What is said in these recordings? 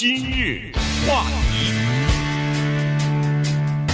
今日话题，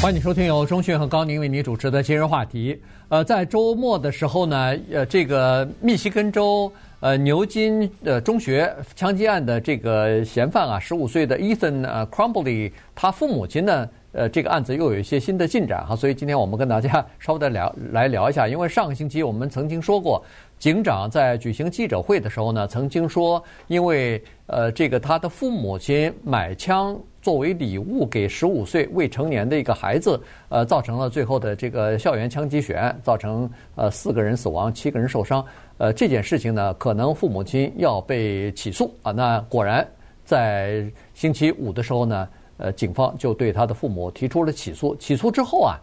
欢迎收听由中讯和高宁为你主持的今日话题。呃，在周末的时候呢，呃，这个密西根州呃牛津呃中学枪击案的这个嫌犯啊，十五岁的 Ethan 呃 Crumbley，他父母亲呢。呃，这个案子又有一些新的进展哈，所以今天我们跟大家稍微的聊来聊一下。因为上个星期我们曾经说过，警长在举行记者会的时候呢，曾经说，因为呃，这个他的父母亲买枪作为礼物给十五岁未成年的一个孩子，呃，造成了最后的这个校园枪击血案，造成呃四个人死亡，七个人受伤。呃，这件事情呢，可能父母亲要被起诉啊。那果然在星期五的时候呢。呃，警方就对他的父母提出了起诉。起诉之后啊，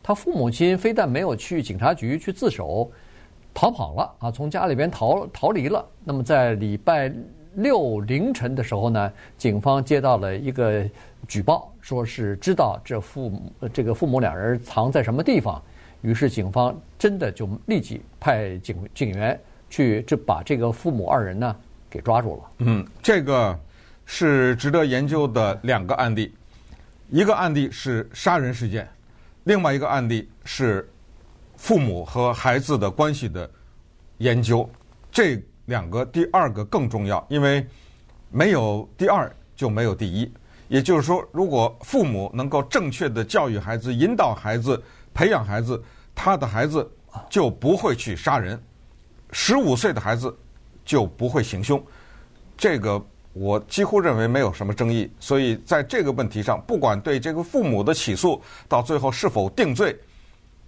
他父母亲非但没有去警察局去自首，逃跑了啊，从家里边逃逃离了。那么在礼拜六凌晨的时候呢，警方接到了一个举报，说是知道这父母这个父母两人藏在什么地方。于是警方真的就立即派警警员去，就把这个父母二人呢给抓住了。嗯，这个。是值得研究的两个案例，一个案例是杀人事件，另外一个案例是父母和孩子的关系的研究。这两个第二个更重要，因为没有第二就没有第一。也就是说，如果父母能够正确的教育孩子、引导孩子、培养孩子，他的孩子就不会去杀人，十五岁的孩子就不会行凶。这个。我几乎认为没有什么争议，所以在这个问题上，不管对这个父母的起诉到最后是否定罪，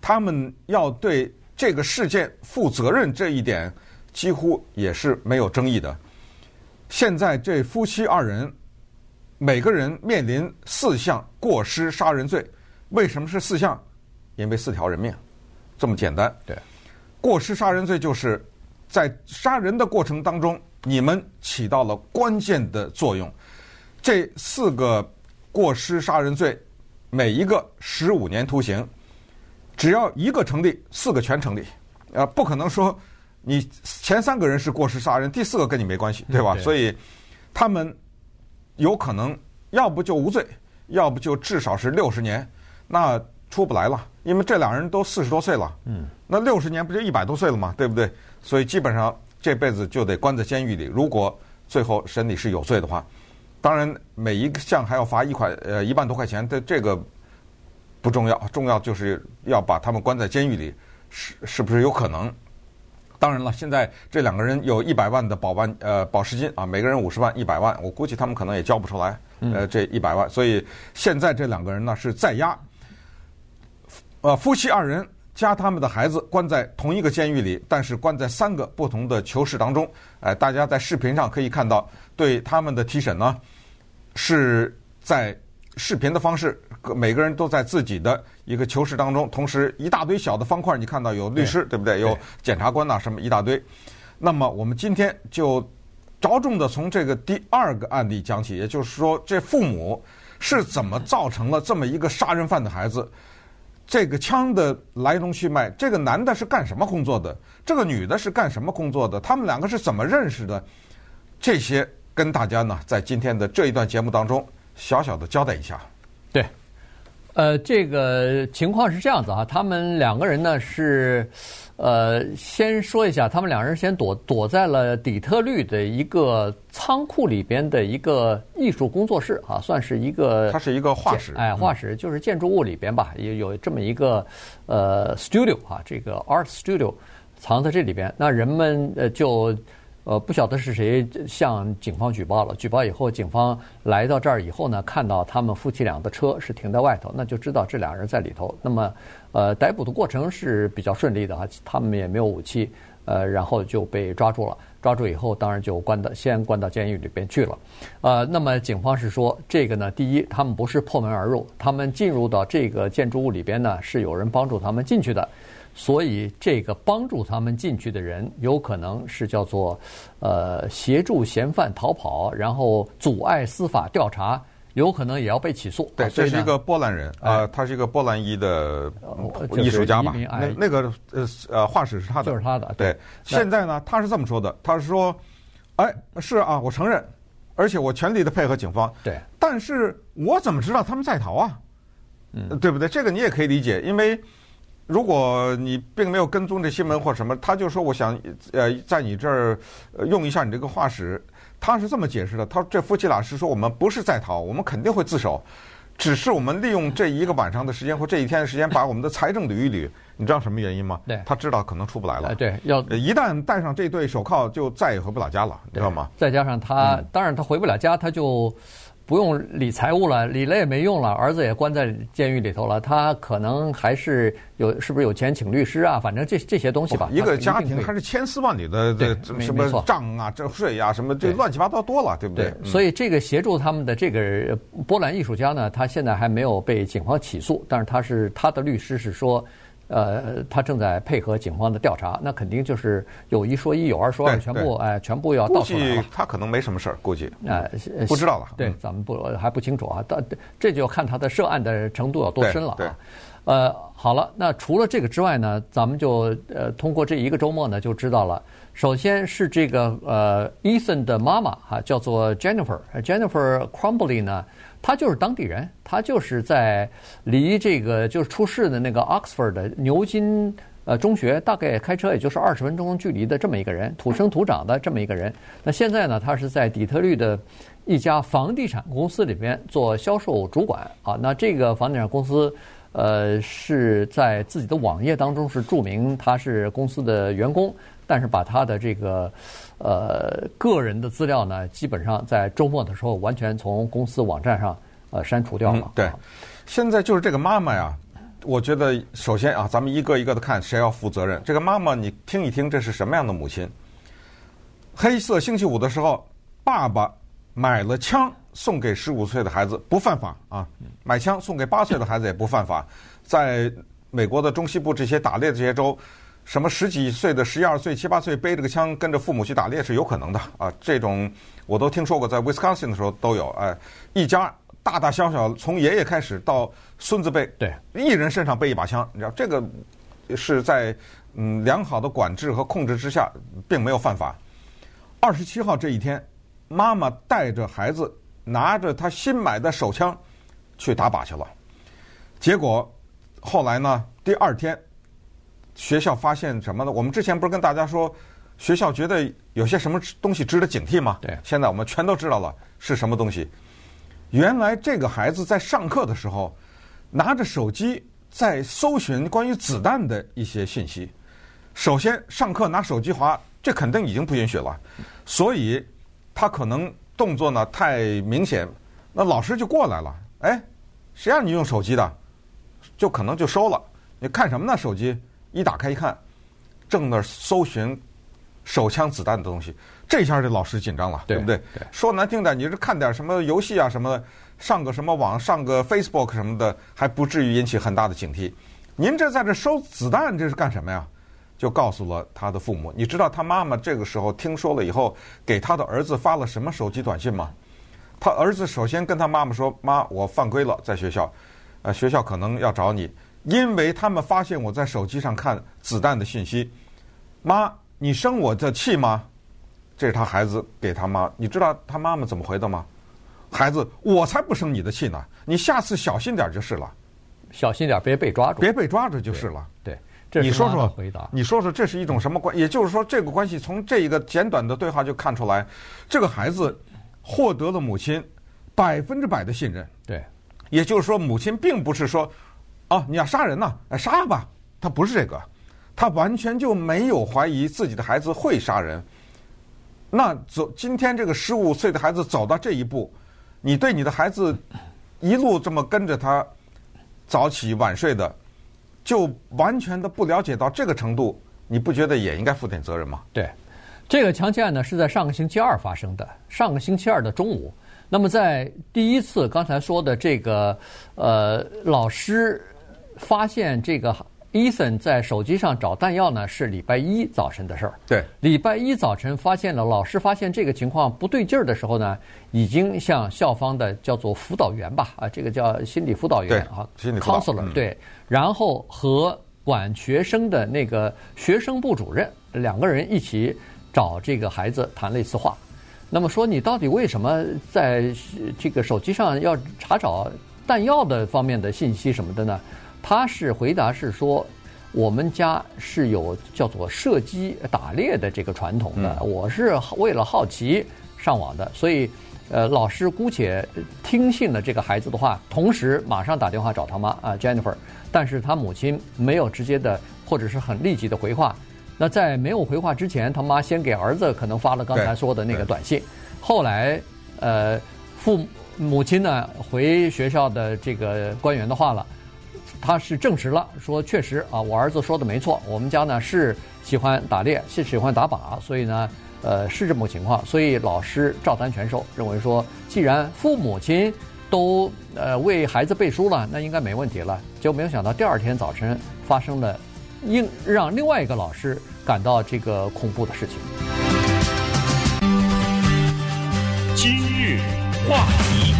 他们要对这个事件负责任这一点，几乎也是没有争议的。现在这夫妻二人，每个人面临四项过失杀人罪，为什么是四项？因为四条人命，这么简单。对，过失杀人罪就是在杀人的过程当中。你们起到了关键的作用。这四个过失杀人罪，每一个十五年徒刑，只要一个成立，四个全成立。呃，不可能说你前三个人是过失杀人，第四个跟你没关系，对吧？对。所以他们有可能要不就无罪，要不就至少是六十年，那出不来了。因为这两人都四十多岁了，嗯，那六十年不就一百多岁了嘛？对不对？所以基本上。这辈子就得关在监狱里。如果最后审理是有罪的话，当然每一项还要罚一块呃一万多块钱，这这个不重要，重要就是要把他们关在监狱里，是是不是有可能？当然了，现在这两个人有一百万的保万呃保释金啊，每个人五十万，一百万，我估计他们可能也交不出来，呃这一百万，所以现在这两个人呢是在押，呃夫妻二人。加他们的孩子关在同一个监狱里，但是关在三个不同的囚室当中。哎，大家在视频上可以看到，对他们的提审呢，是在视频的方式，每个人都在自己的一个囚室当中，同时一大堆小的方块，你看到有律师，对，对不对？有检察官呐，什么一大堆。那么我们今天就着重的从这个第二个案例讲起，也就是说，这父母是怎么造成了这么一个杀人犯的孩子。这个枪的来龙去脉，这个男的是干什么工作的？这个女的是干什么工作的？他们两个是怎么认识的？这些跟大家呢，在今天的这一段节目当中，小小的交代一下。对，呃，这个情况是这样子啊，他们两个人呢是。呃，先说一下，他们两人先躲躲在了底特律的一个仓库里边的一个艺术工作室啊，算是一个。它是一个画室。哎，画室就是建筑物里边吧，也有这么一个呃 studio 啊，这个 art studio 藏在这里边。那人们呃就。呃，不晓得是谁向警方举报了。举报以后，警方来到这儿以后呢，看到他们夫妻俩的车是停在外头，那就知道这俩人在里头。那么，呃，逮捕的过程是比较顺利的啊，他们也没有武器，呃，然后就被抓住了。抓住以后，当然就关到先关到监狱里边去了。呃，那么警方是说，这个呢，第一，他们不是破门而入，他们进入到这个建筑物里边呢，是有人帮助他们进去的。所以，这个帮助他们进去的人，有可能是叫做呃协助嫌犯逃跑，然后阻碍司法调查，有可能也要被起诉。对，这是一个波兰人啊、呃，他是一个波兰裔的艺术家嘛。那那个呃呃画室是他的，就是他的。对，现在呢，他是这么说的，他是说，哎，是啊，我承认，而且我全力的配合警方。对，但是我怎么知道他们在逃啊？嗯，对不对？这个你也可以理解，因为如果你并没有跟踪这新闻或什么，他就说我想呃在你这儿用一下你这个画室，他是这么解释的。他说这夫妻俩是说我们不是在逃，我们肯定会自首。只是我们利用这一个晚上的时间或这一天的时间，把我们的财政捋一捋。你知道什么原因吗？对，他知道可能出不来了。对，要一旦戴上这对手铐，就再也回不了家了，你知道吗？再加上他，当然他回不了家，他就不用理财务了，理了也没用了，儿子也关在监狱里头了，他可能还是有，是不是有钱请律师啊？反正这这些东西吧。一个家庭还是千丝万缕的，这什么账啊、这税啊、什么这乱七八糟多了，对不对？所以这个协助他们的这个波兰艺术家呢，他现在还没有被警方起诉，但是他是他的律师是说。呃，他正在配合警方的调查，那肯定就是有一说一，有二说二，全部哎，全部要到出来了。他可能没什么事儿，估计哎，不知道了。对，咱们不还不清楚啊，但这就要看他的涉案的程度有多深了啊。呃，好了，那除了这个之外呢，咱们就呃通过这一个周末呢就知道了。首先是这个呃，Ethan 的妈妈哈，叫做 Jennifer，Jennifer Crumbley 呢。她就是当地人，她就是在离这个就是出事的那个 Oxford 的牛津呃中学，大概开车也就是二十分钟距离的这么一个人，土生土长的这么一个人。那现在呢，他是在底特律的一家房地产公司里边做销售主管啊。那这个房地产公司呃是在自己的网页当中是注明他是公司的员工，但是把他的这个。呃，个人的资料呢，基本上在周末的时候完全从公司网站上呃删除掉了。嗯。对，现在就是这个妈妈呀，我觉得首先啊，咱们一个一个的看谁要负责任。这个妈妈，你听一听，这是什么样的母亲？黑色星期五的时候，爸爸买了枪送给十五岁的孩子，不犯法啊。买枪送给八岁的孩子也不犯法。在美国的中西部这些打猎的这些州。什么十几岁的、十一二岁、七八岁背着个枪跟着父母去打猎是有可能的啊！这种我都听说过，在 Wisconsin 的时候都有。哎，一家大大小小，从爷爷开始到孙子辈，对，一人身上背一把枪，你知道这个是在嗯良好的管制和控制之下，并没有犯法。二十七号这一天，妈妈带着孩子拿着他新买的手枪去打靶去了，结果后来呢，第二天。学校发现什么呢？我们之前不是跟大家说，学校觉得有些什么东西值得警惕吗？对，现在我们全都知道了是什么东西。原来这个孩子在上课的时候，拿着手机在搜寻关于子弹的一些信息。首先，上课拿手机划，这肯定已经不允许了。所以他可能动作呢太明显，那老师就过来了。哎，谁让你用手机的？就可能就收了。你看什么呢？手机？一打开一看，正那搜寻手枪子弹的东西，这下这老师紧张了，对不对？对，说难听点，你是看点什么游戏啊什么的，上个什么网，上个 Facebook 什么的，还不至于引起很大的警惕。您这在这收子弹，这是干什么呀？就告诉了他的父母。你知道他妈妈这个时候听说了以后，给他的儿子发了什么手机短信吗？他儿子首先跟他妈妈说：“妈，我犯规了，在学校，呃，学校可能要找你。”因为他们发现我在手机上看子弹的信息，妈，你生我的气吗？这是他孩子给他妈，你知道他妈妈怎么回的吗？孩子，我才不生你的气呢，你下次小心点就是了，小心点别被抓住，别被抓住就是了。对，对，这是妈妈回答。你说说，你说说这是一种什么关？也就是说，这个关系从这一个简短的对话就看出来，这个孩子获得了母亲百分之百的信任。对，也就是说，母亲并不是说。哦，你要杀人呐？杀吧！他不是这个，他完全就没有怀疑自己的孩子会杀人。那走，今天这个十五岁的孩子走到这一步，你对你的孩子一路这么跟着他早起晚睡的，就完全的不了解到这个程度，你不觉得也应该负点责任吗？对，这个强奸案呢是在上个星期二发生的，上个星期二的中午。那么在第一次刚才说的这个呃老师。发现这个 Ethan 在手机上找弹药呢，是礼拜一早晨的事儿。对，礼拜一早晨发现了，老师发现这个情况不对劲儿的时候呢，已经向校方的叫做辅导员吧，啊，这个叫心理辅导员啊，心理 counselor 对，然后和管学生的那个学生部主任两个人一起找这个孩子谈了一次话。那么说你到底为什么在这个手机上要查找弹药的方面的信息什么的呢？他是回答是说，我们家是有叫做射击打猎的这个传统的，我是为了好奇上网的，所以呃，老师姑且听信了这个孩子的话，同时马上打电话找他妈啊 Jennifer，但是他母亲没有直接的或者是很立即的回话。那在没有回话之前，他妈先给儿子可能发了刚才说的那个短信。后来，呃，父母亲呢回学校的这个官员的话了，他是证实了，说确实啊，我儿子说的没错，我们家呢是喜欢打猎，是喜欢打靶，所以呢，呃，是这么个情况。所以老师照单全收，认为说，既然父母亲都呃为孩子背书了，那应该没问题了。就没有想到第二天早晨发生了。应让另外一个老师感到这个恐怖的事情。今日话题，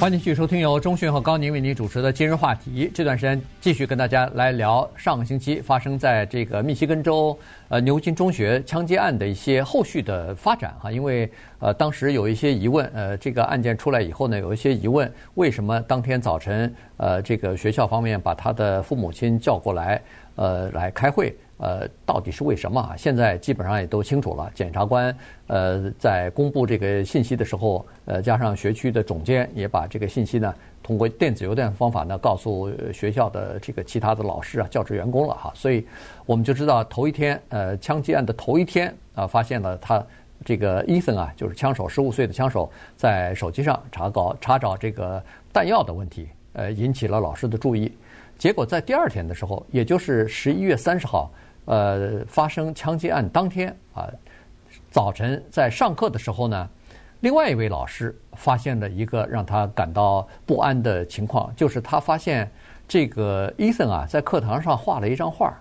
欢迎继续收听由钟迅和高宁为您主持的《今日话题》。这段时间继续跟大家来聊上个星期发生在这个密西根州呃牛津中学枪击案的一些后续的发展哈，因为呃当时有一些疑问，呃这个案件出来以后呢，有一些疑问，为什么当天早晨？呃，这个学校方面把他的父母亲叫过来，呃，来开会，呃，到底是为什么啊？现在基本上也都清楚了。检察官呃在公布这个信息的时候，呃，加上学区的总监也把这个信息呢，通过电子邮件方法呢，告诉学校的这个其他的老师啊、教职员工了哈。所以我们就知道头一天，呃，枪击案的头一天啊，发现了他这个伊森啊，就是枪手，十五岁的枪手，在手机上查搞查找这个弹药的问题。呃，引起了老师的注意，结果在第二天的时候，也就是十一月三十号，呃，发生枪击案当天啊，早晨在上课的时候呢，另外一位老师发现了一个让他感到不安的情况，就是他发现这个伊森啊，在课堂上画了一张画，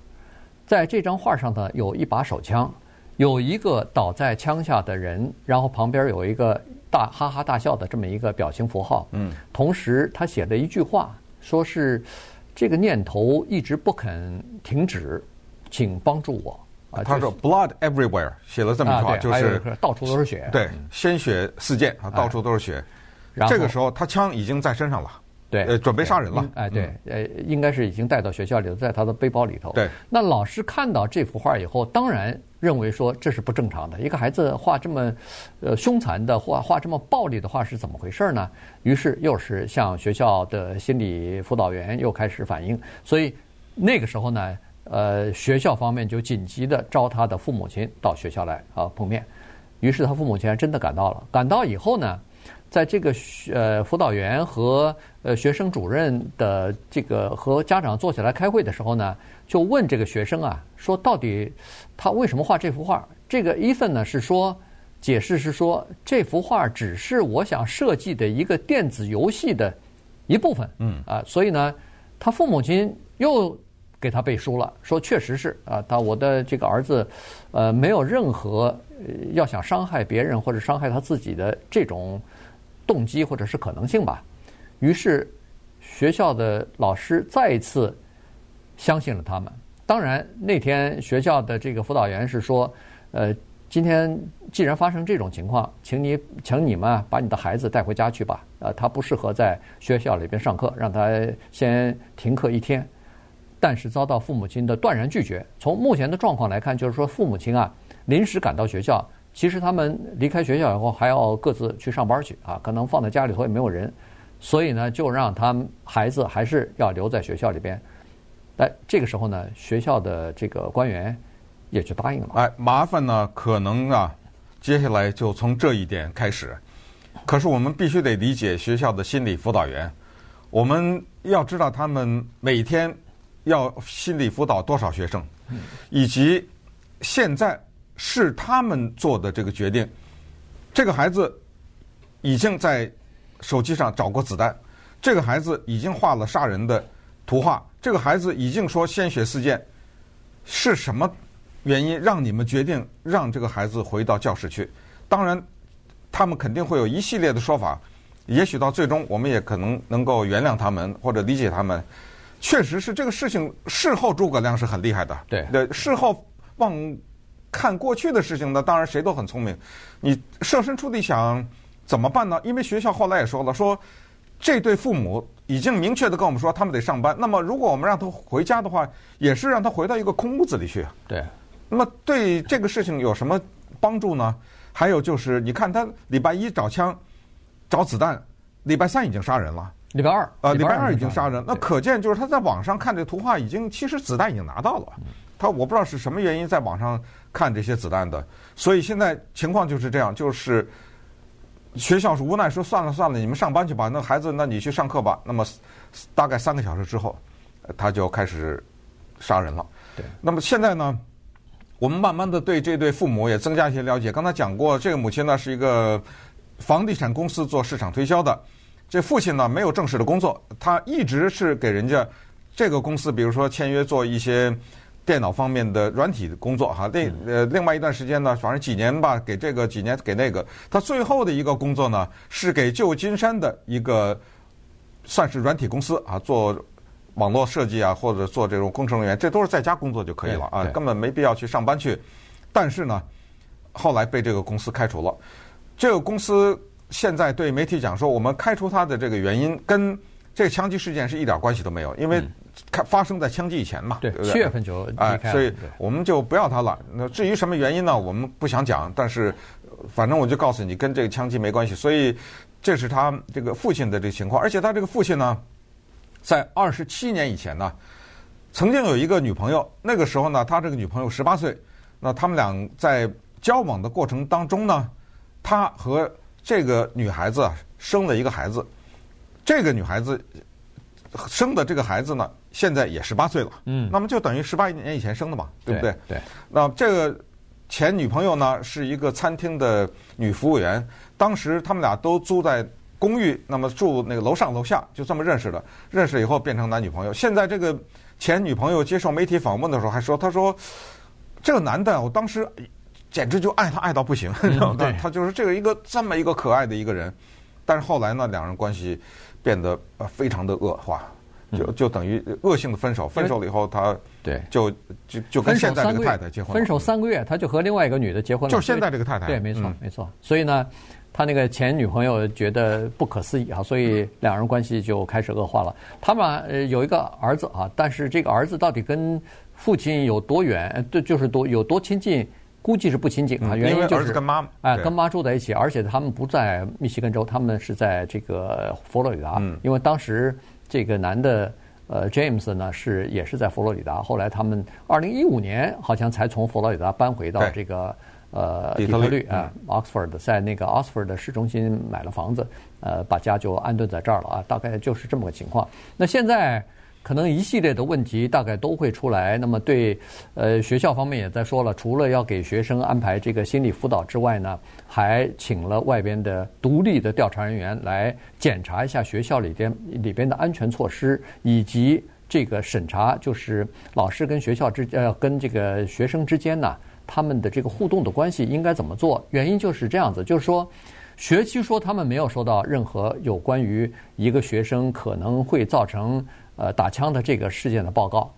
在这张画上呢，有一把手枪，有一个倒在枪下的人，然后旁边有一个。大哈哈大笑的这么一个表情符号，嗯，同时他写了一句话，说是这个念头一直不肯停止，请帮助我。啊，他说 “blood everywhere”，写了这么一句话，就是到处都是血，对，鲜血四溅啊，到处都是血。然后这个时候他枪已经在身上了，对，呃，准备杀人了。哎，对，呃，应该是已经带到学校里头，在他的背包里头。对，那老师看到这幅画以后，当然。认为说这是不正常的，一个孩子画这么，呃，凶残的画，画这么暴力的画是怎么回事呢？于是又是向学校的心理辅导员又开始反映，所以那个时候呢，呃，学校方面就紧急的招他的父母亲到学校来啊碰面，于是他父母亲还真的赶到了，赶到以后呢。在这个呃辅导员和呃学生主任的这个和家长坐起来开会的时候呢，就问这个学生啊，说到底他为什么画这幅画？这个伊森呢是说，解释是说这幅画只是我想设计的一个电子游戏的一部分。嗯啊，所以呢，他父母亲又给他背书了，说确实是啊，他我的这个儿子呃没有任何要想伤害别人或者伤害他自己的这种。动机或者是可能性吧，于是学校的老师再一次相信了他们。当然，那天学校的这个辅导员是说：“呃，今天既然发生这种情况，请你请你们把你的孩子带回家去吧。呃，他不适合在学校里边上课，让他先停课一天。”但是遭到父母亲的断然拒绝。从目前的状况来看，就是说父母亲啊临时赶到学校。其实他们离开学校以后还要各自去上班去啊，可能放在家里头也没有人，所以呢，就让他们孩子还是要留在学校里边。哎，这个时候呢，学校的这个官员也就答应了。哎，麻烦呢，可能啊，接下来就从这一点开始。可是我们必须得理解学校的心理辅导员，我们要知道他们每天要心理辅导多少学生，以及现在。是他们做的这个决定。这个孩子已经在手机上找过子弹，这个孩子已经画了杀人的图画，这个孩子已经说鲜血四溅。是什么原因让你们决定让这个孩子回到教室去？当然，他们肯定会有一系列的说法。也许到最终，我们也可能能够原谅他们或者理解他们。确实是这个事情，事后诸葛亮是很厉害的。对，事后望。看过去的事情呢，当然谁都很聪明。你设身处地想怎么办呢？因为学校后来也说了，说这对父母已经明确的跟我们说，他们得上班。那么如果我们让他回家的话，也是让他回到一个空屋子里去。对。那么对这个事情有什么帮助呢？还有就是，你看他礼拜一找枪、找子弹，礼拜三已经杀人了。礼拜二，呃，礼拜二已经杀人，那可见就是他在网上看这图画，已经其实子弹已经拿到了。他我不知道是什么原因在网上看这些子弹的，所以现在情况就是这样，就是学校是无奈说算了算了，你们上班去吧，那孩子那你去上课吧。那么大概三个小时之后，他就开始杀人了。对，那么现在呢，我们慢慢的对这对父母也增加一些了解。刚才讲过，这个母亲呢是一个房地产公司做市场推销的。这父亲呢没有正式的工作，他一直是给人家这个公司，比如说签约做一些电脑方面的软体的工作哈。另呃另外一段时间呢，反正几年吧，给这个几年给那个。他最后的一个工作呢，是给旧金山的一个算是软体公司啊，做网络设计啊，或者做这种工程人员，这都是在家工作就可以了啊，根本没必要去上班去。但是呢，后来被这个公司开除了，这个公司。现在对媒体讲说，我们开除他的这个原因跟这个枪击事件是一点关系都没有，因为开发生在枪击以前嘛，对，七月份就离开，所以我们就不要他了。那至于什么原因呢？我们不想讲，但是反正我就告诉你，跟这个枪击没关系。所以这是他这个父亲的这个情况，而且他这个父亲呢，在二十七年以前呢，曾经有一个女朋友，那个时候呢，他这个女朋友十八岁，那他们俩在交往的过程当中呢，他和这个女孩子啊，生了一个孩子，这个女孩子生的这个孩子呢，现在也十八岁了。嗯，那么就等于十八年以前生的嘛，对不对？对。那这个前女朋友呢，是一个餐厅的女服务员，当时他们俩都租在公寓，那么住那个楼上楼下，就这么认识的。认识以后变成男女朋友。现在这个前女朋友接受媒体访问的时候还说：“他说这个男的，我当时。”简直就爱他爱到不行，嗯、他就是这个一个这么一个可爱的一个人，但是后来呢，两人关系变得呃非常的恶化，就就等于恶性的分手。分手了以后，他对就就就跟现在这个太太结婚。分手三个月，他就和另外一个女的结婚了。就现在这个太太。对，没错没错。所以呢，他那个前女朋友觉得不可思议啊，所以两人关系就开始恶化了。他们呃有一个儿子啊，但是这个儿子到底跟父亲有多远？对，就是多有多亲近？估计是不亲近啊，原因就是跟妈哎跟妈住在一起，而且他们不在密西根州，他们是在这个佛罗里达。因为当时这个男的呃 James 呢是也是在佛罗里达，后来他们二零一五年好像才从佛罗里达搬回到这个呃底特律啊 Oxford，在那个 Oxford 的市中心买了房子，呃把家就安顿在这儿了啊，大概就是这么个情况。那现在。可能一系列的问题大概都会出来。那么对，呃，学校方面也在说了，除了要给学生安排这个心理辅导之外呢，还请了外边的独立的调查人员来检查一下学校里边里边的安全措施，以及这个审查，就是老师跟学校之呃跟这个学生之间呢，他们的这个互动的关系应该怎么做？原因就是这样子，就是说，学期说他们没有收到任何有关于一个学生可能会造成。呃，打枪的这个事件的报告，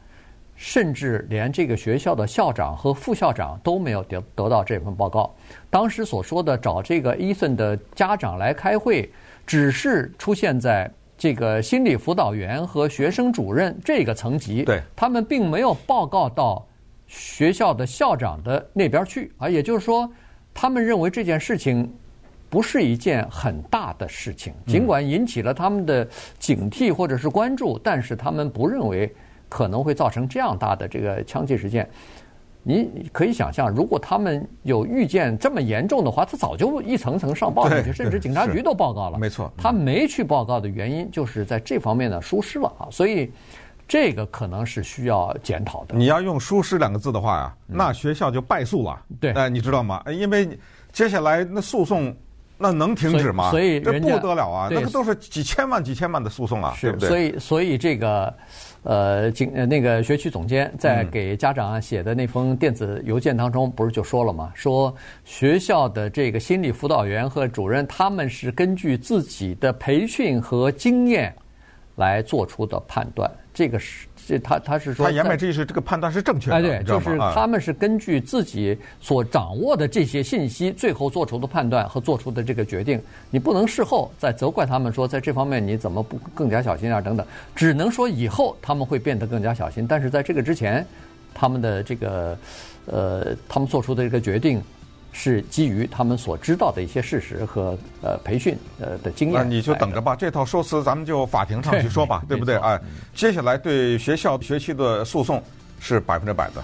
甚至连这个学校的校长和副校长都没有得得到这份报告。当时所说的找这个伊森的家长来开会，只是出现在这个心理辅导员和学生主任这个层级。对，他们并没有报告到学校的校长的那边去啊。也就是说，他们认为这件事情。不是一件很大的事情，尽管引起了他们的警惕或者是关注，但是他们不认为可能会造成这样大的这个枪击事件。你可以想象，如果他们有预见这么严重的话，他早就一层层上报上去，甚至警察局都报告了。没错，他没去报告的原因就是在这方面呢疏失了啊，所以这个可能是需要检讨的。你要用“疏失”两个字的话呀，那学校就败诉了。对，哎，你知道吗？因为接下来那诉讼。那能停止吗？所以这不得了啊！那个都是几千万、几千万的诉讼啊，对不对？所以，所以这个呃，警那个学区总监在给家长写的那封电子邮件当中，不是就说了吗？说学校的这个心理辅导员和主任，他们是根据自己的培训和经验来做出的判断。这个是这他他是说，他言外之意是这个判断是正确的，哎，对，就是他们是根据自己所掌握的这些信息，最后做出的判断和做出的这个决定。你不能事后再责怪他们说，在这方面你怎么不更加小心啊？等等，只能说以后他们会变得更加小心。但是在这个之前，他们的这个呃，他们做出的这个决定。是基于他们所知道的一些事实和呃培训呃的经验。那你就等着吧，这套说辞咱们就法庭上去说吧，对，对不对？哎，接下来对学校学期的诉讼是百分之百的。